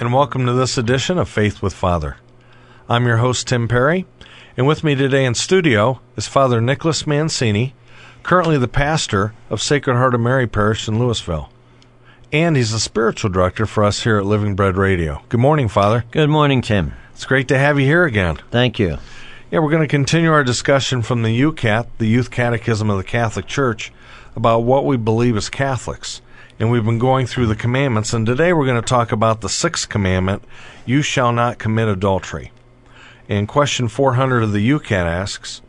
and welcome to this edition of Faith with Father. I'm your host, Tim Perry, and with me today in studio is Father Nicholas Mancini, currently the pastor of Sacred Heart of Mary Parish in Louisville. And he's the spiritual director for us here at Living Bread Radio. Good morning, Father. Good morning, Tim. It's great to have you here again. Thank you. Yeah, we're going to continue our discussion from the YOUCAT, the Youth Catechism of the Catholic Church, about what we believe as Catholics. And we've been going through the commandments, and today we're going to talk about the sixth commandment you shall not commit adultery. And question 400 of the YOUCAT asks,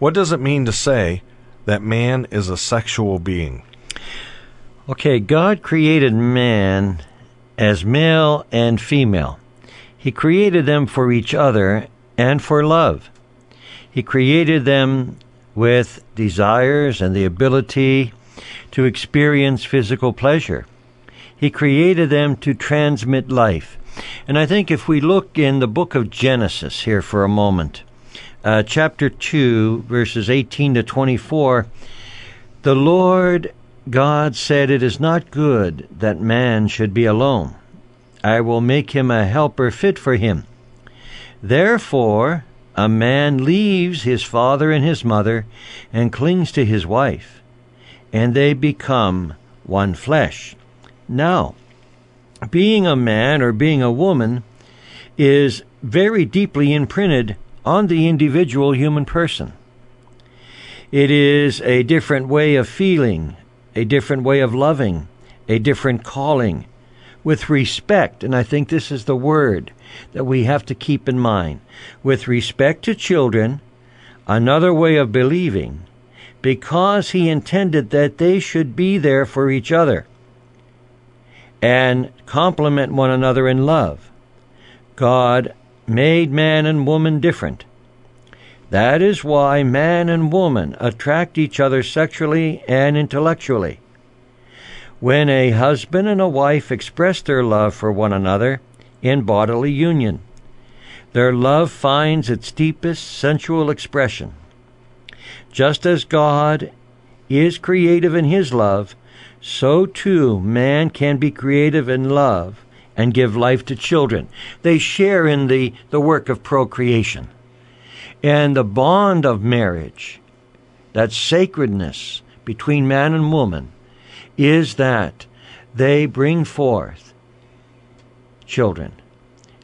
What does it mean to say that man is a sexual being? Okay, God created man as male and female. He created them for each other and for love. He created them with desires and the ability to experience physical pleasure. He created them to transmit life. And I think if we look in the book of Genesis here for a moment, uh, chapter 2, verses 18 to 24, the Lord God said, It is not good that man should be alone. I will make him a helper fit for him. Therefore, a man leaves his father and his mother and clings to his wife, and they become one flesh. Now, being a man or being a woman is very deeply imprinted on the individual human person. It is a different way of feeling, a different way of loving, a different calling, with respect, and I think this is the word that we have to keep in mind, with respect to children, another way of believing, because he intended that they should be there for each other and complement one another in love. God made man and woman different. That is why man and woman attract each other sexually and intellectually. When a husband and a wife express their love for one another in bodily union, their love finds its deepest sensual expression. Just as God is creative in his love, so too man can be creative in love and give life to children. They share in the, the work of procreation. And the bond of marriage, that sacredness between man and woman, is that they bring forth children.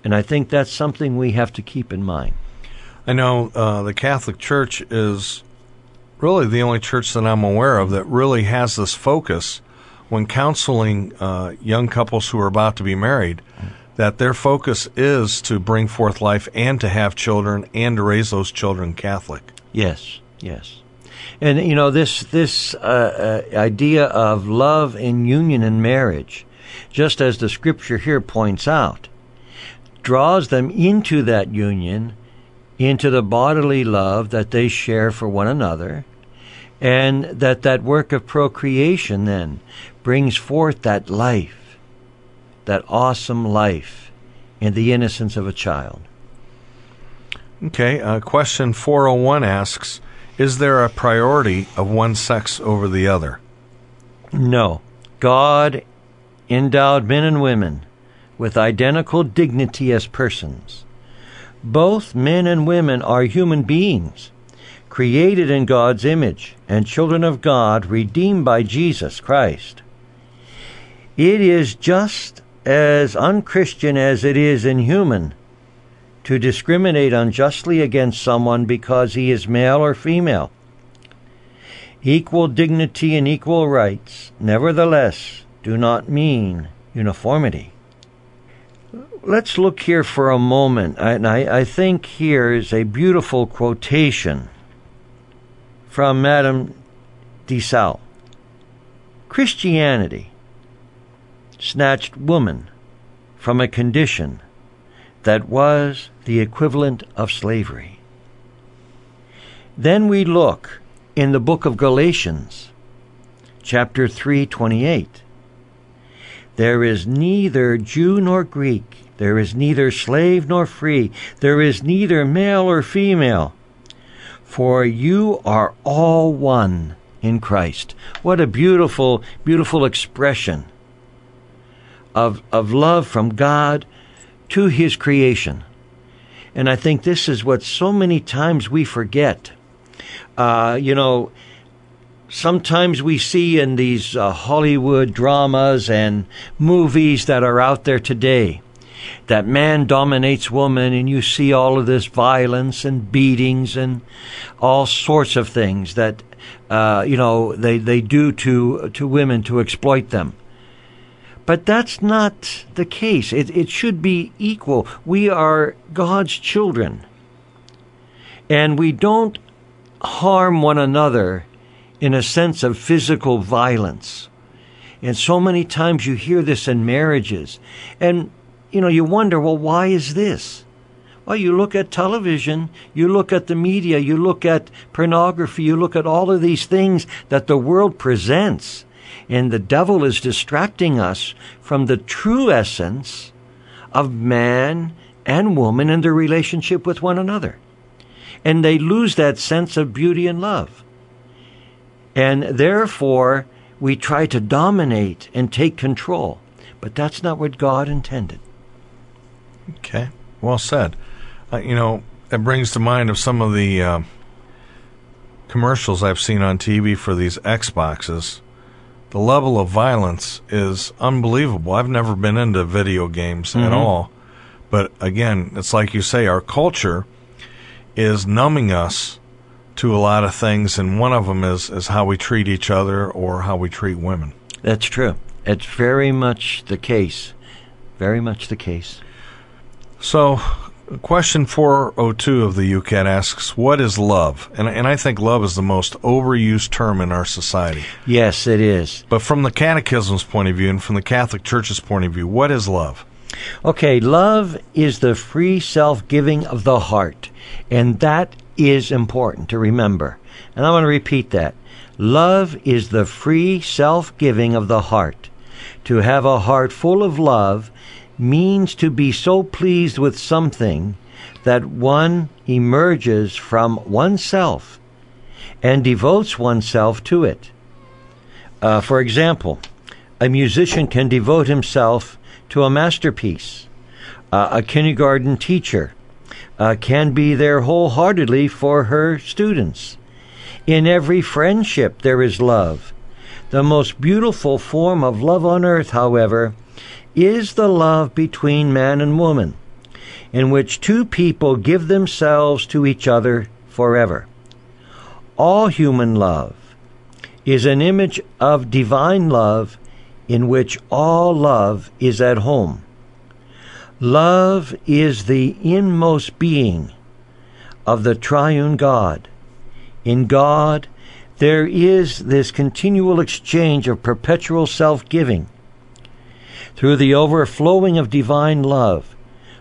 And I think that's something we have to keep in mind. I know uh, the Catholic Church is really the only church that I'm aware of that really has this focus when counseling uh, young couples who are about to be married, that their focus is to bring forth life and to have children and to raise those children Catholic. Yes, yes. And you know this this uh, uh, idea of love and union in marriage, just as the scripture here points out, draws them into that union, into the bodily love that they share for one another, and that that work of procreation then brings forth that life, that awesome life in the innocence of a child. Okay, uh, question 401 asks Is there a priority of one sex over the other? No. God endowed men and women with identical dignity as persons. Both men and women are human beings, created in God's image, and children of God, redeemed by Jesus Christ. It is just as unchristian as it is inhuman to discriminate unjustly against someone because he is male or female. Equal dignity and equal rights, nevertheless, do not mean uniformity. Let's look here for a moment, and I, I think here is a beautiful quotation from Madame de Stael. Christianity snatched woman from a condition that was the equivalent of slavery. Then we look in the book of Galatians, chapter 3:28. There is neither Jew nor Greek, there is neither slave nor free, there is neither male or female, for you are all one in Christ. What a beautiful, beautiful expression of, of love from God to His creation. And I think this is what so many times we forget. Uh, you know, sometimes we see in these uh, Hollywood dramas and movies that are out there today that man dominates woman, and you see all of this violence and beatings and all sorts of things that uh, you know they, they do to to women to exploit them. But that's not the case. It, it should be equal. We are God's children. And we don't harm one another in a sense of physical violence. And so many times you hear this in marriages. And, you know, you wonder, well, why is this? Well, you look at television, you look at the media, you look at pornography, you look at all of these things that the world presents. And the devil is distracting us from the true essence of man and woman and their relationship with one another. And they lose that sense of beauty and love. And therefore, we try to dominate and take control. But that's not what God intended. Okay, well said. Uh, you know, it brings to mind of some of the uh, commercials I've seen on TV for these Xboxes the level of violence is unbelievable. I've never been into video games mm-hmm. at all. But again, it's like you say, our culture is numbing us to a lot of things, and one of them is, is how we treat each other or how we treat women. That's true. It's very much the case. Very much the case. So, Question 402 of the YOUCAT asks, What is love? And, and I think love is the most overused term in our society. Yes, it is. But from the Catechism's point of view and from the Catholic Church's point of view, what is love? Okay, love is the free self giving of the heart. And that is important to remember. And I want to repeat that. Love is the free self giving of the heart. To have a heart full of love means to be so pleased with something that one emerges from oneself and devotes oneself to it. Uh, for example, a musician can devote himself to a masterpiece. Uh, a kindergarten teacher uh, can be there wholeheartedly for her students. In every friendship, there is love. The most beautiful form of love on earth, however, is the love between man and woman, in which two people give themselves to each other forever. All human love is an image of divine love in which all love is at home. Love is the inmost being of the triune God. In God, there is this continual exchange of perpetual self giving through the overflowing of divine love,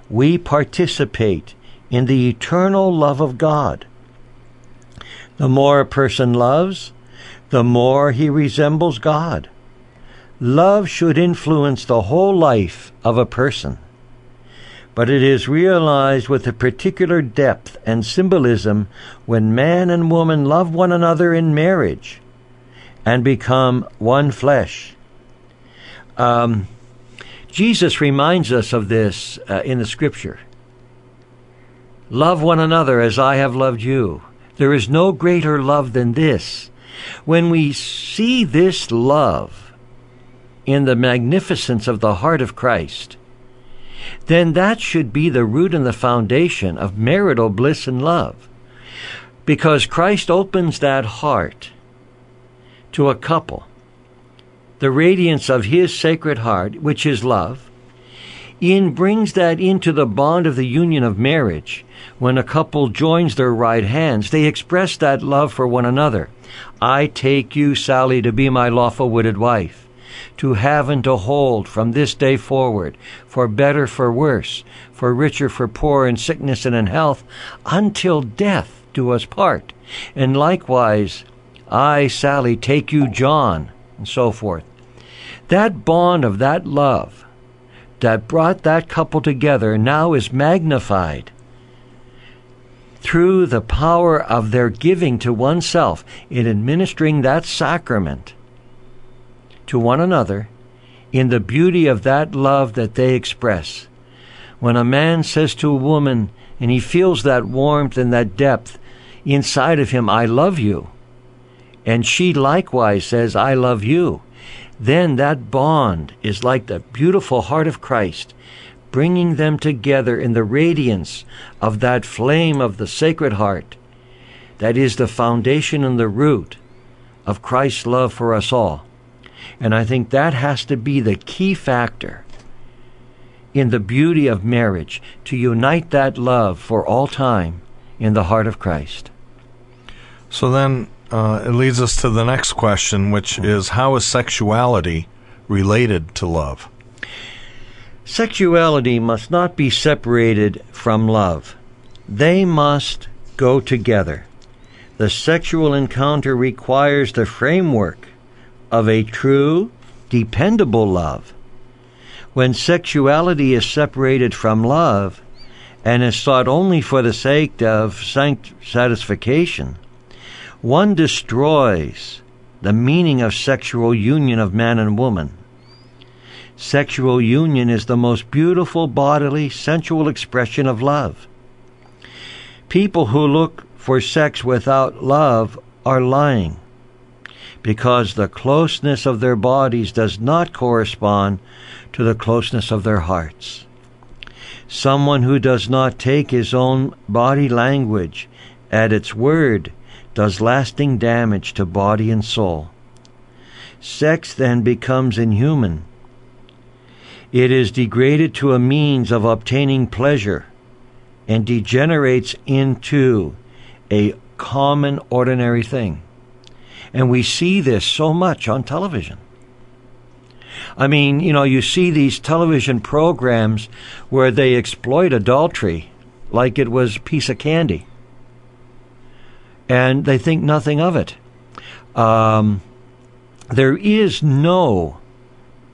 we participate in the eternal love of God. The more a person loves, the more he resembles God. Love should influence the whole life of a person, but it is realized with a particular depth and symbolism when man and woman love one another in marriage and become one flesh. Um, Jesus reminds us of this uh, in the scripture. Love one another as I have loved you. There is no greater love than this. When we see this love in the magnificence of the heart of Christ, then that should be the root and the foundation of marital bliss and love. Because Christ opens that heart to a couple the radiance of his sacred heart, which is love, in brings that into the bond of the union of marriage. When a couple joins their right hands, they express that love for one another. I take you, Sally, to be my lawful wedded wife. to have and to hold from this day forward, for better, for worse, for richer, for poor, in sickness and in health, until death do us part. And likewise, I, Sally, take you, John, and so forth. That bond of that love that brought that couple together now is magnified through the power of their giving to oneself in administering that sacrament to one another in the beauty of that love that they express. When a man says to a woman, and he feels that warmth and that depth inside of him, I love you, and she likewise says, I love you, then that bond is like the beautiful heart of Christ bringing them together in the radiance of that flame of the Sacred Heart that is the foundation and the root of Christ's love for us all. And I think that has to be the key factor in the beauty of marriage to unite that love for all time in the heart of Christ. So then uh, it leads us to the next question, which is how is sexuality related to love? Sexuality must not be separated from love. They must go together. The sexual encounter requires the framework of a true, dependable love. When sexuality is separated from love and is sought only for the sake of satisfaction, one destroys the meaning of sexual union of man and woman. Sexual union is the most beautiful bodily, sensual expression of love. People who look for sex without love are lying because the closeness of their bodies does not correspond to the closeness of their hearts. Someone who does not take his own body language at its word does lasting damage to body and soul. Sex then becomes inhuman it is degraded to a means of obtaining pleasure and degenerates into a common, ordinary thing. And we see this so much on television. I mean, you know, you see these television programs where they exploit adultery like it was a piece of candy. And they think nothing of it. Um, there is no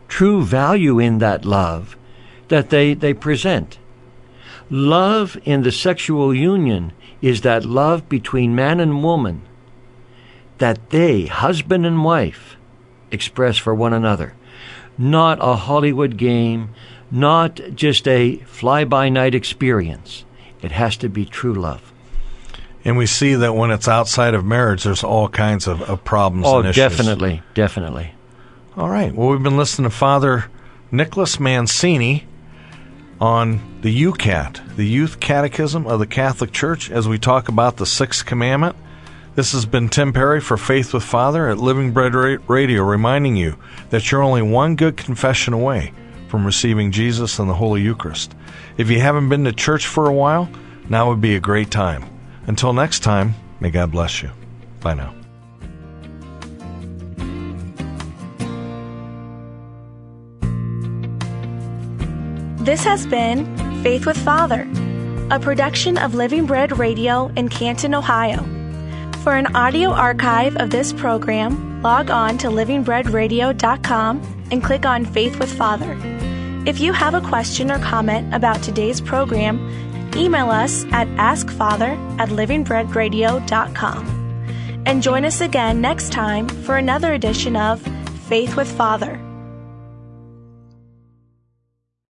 true value in that love that they, they present. Love in the sexual union is that love between man and woman that they, husband and wife, express for one another. Not a Hollywood game, not just a fly by night experience. It has to be true love. And we see that when it's outside of marriage, there's all kinds of, of problems oh, and issues. definitely, definitely. All right. Well, we've been listening to Father Nicholas Mancini on the YOUCAT, the Youth Catechism of the Catholic Church, as we talk about the Sixth Commandment. This has been Tim Perry for Faith with Father at Living Bread Radio, reminding you that you're only one good confession away from receiving Jesus and the Holy Eucharist. If you haven't been to church for a while, now would be a great time. Until next time, may God bless you. Bye now. This has been Faith with Father, a production of Living Bread Radio in Canton, Ohio. For an audio archive of this program, log on to livingbreadradio.com and click on Faith with Father. If you have a question or comment about today's program, email us at askfather at livingbreadradio.com. And join us again next time for another edition of Faith with Father.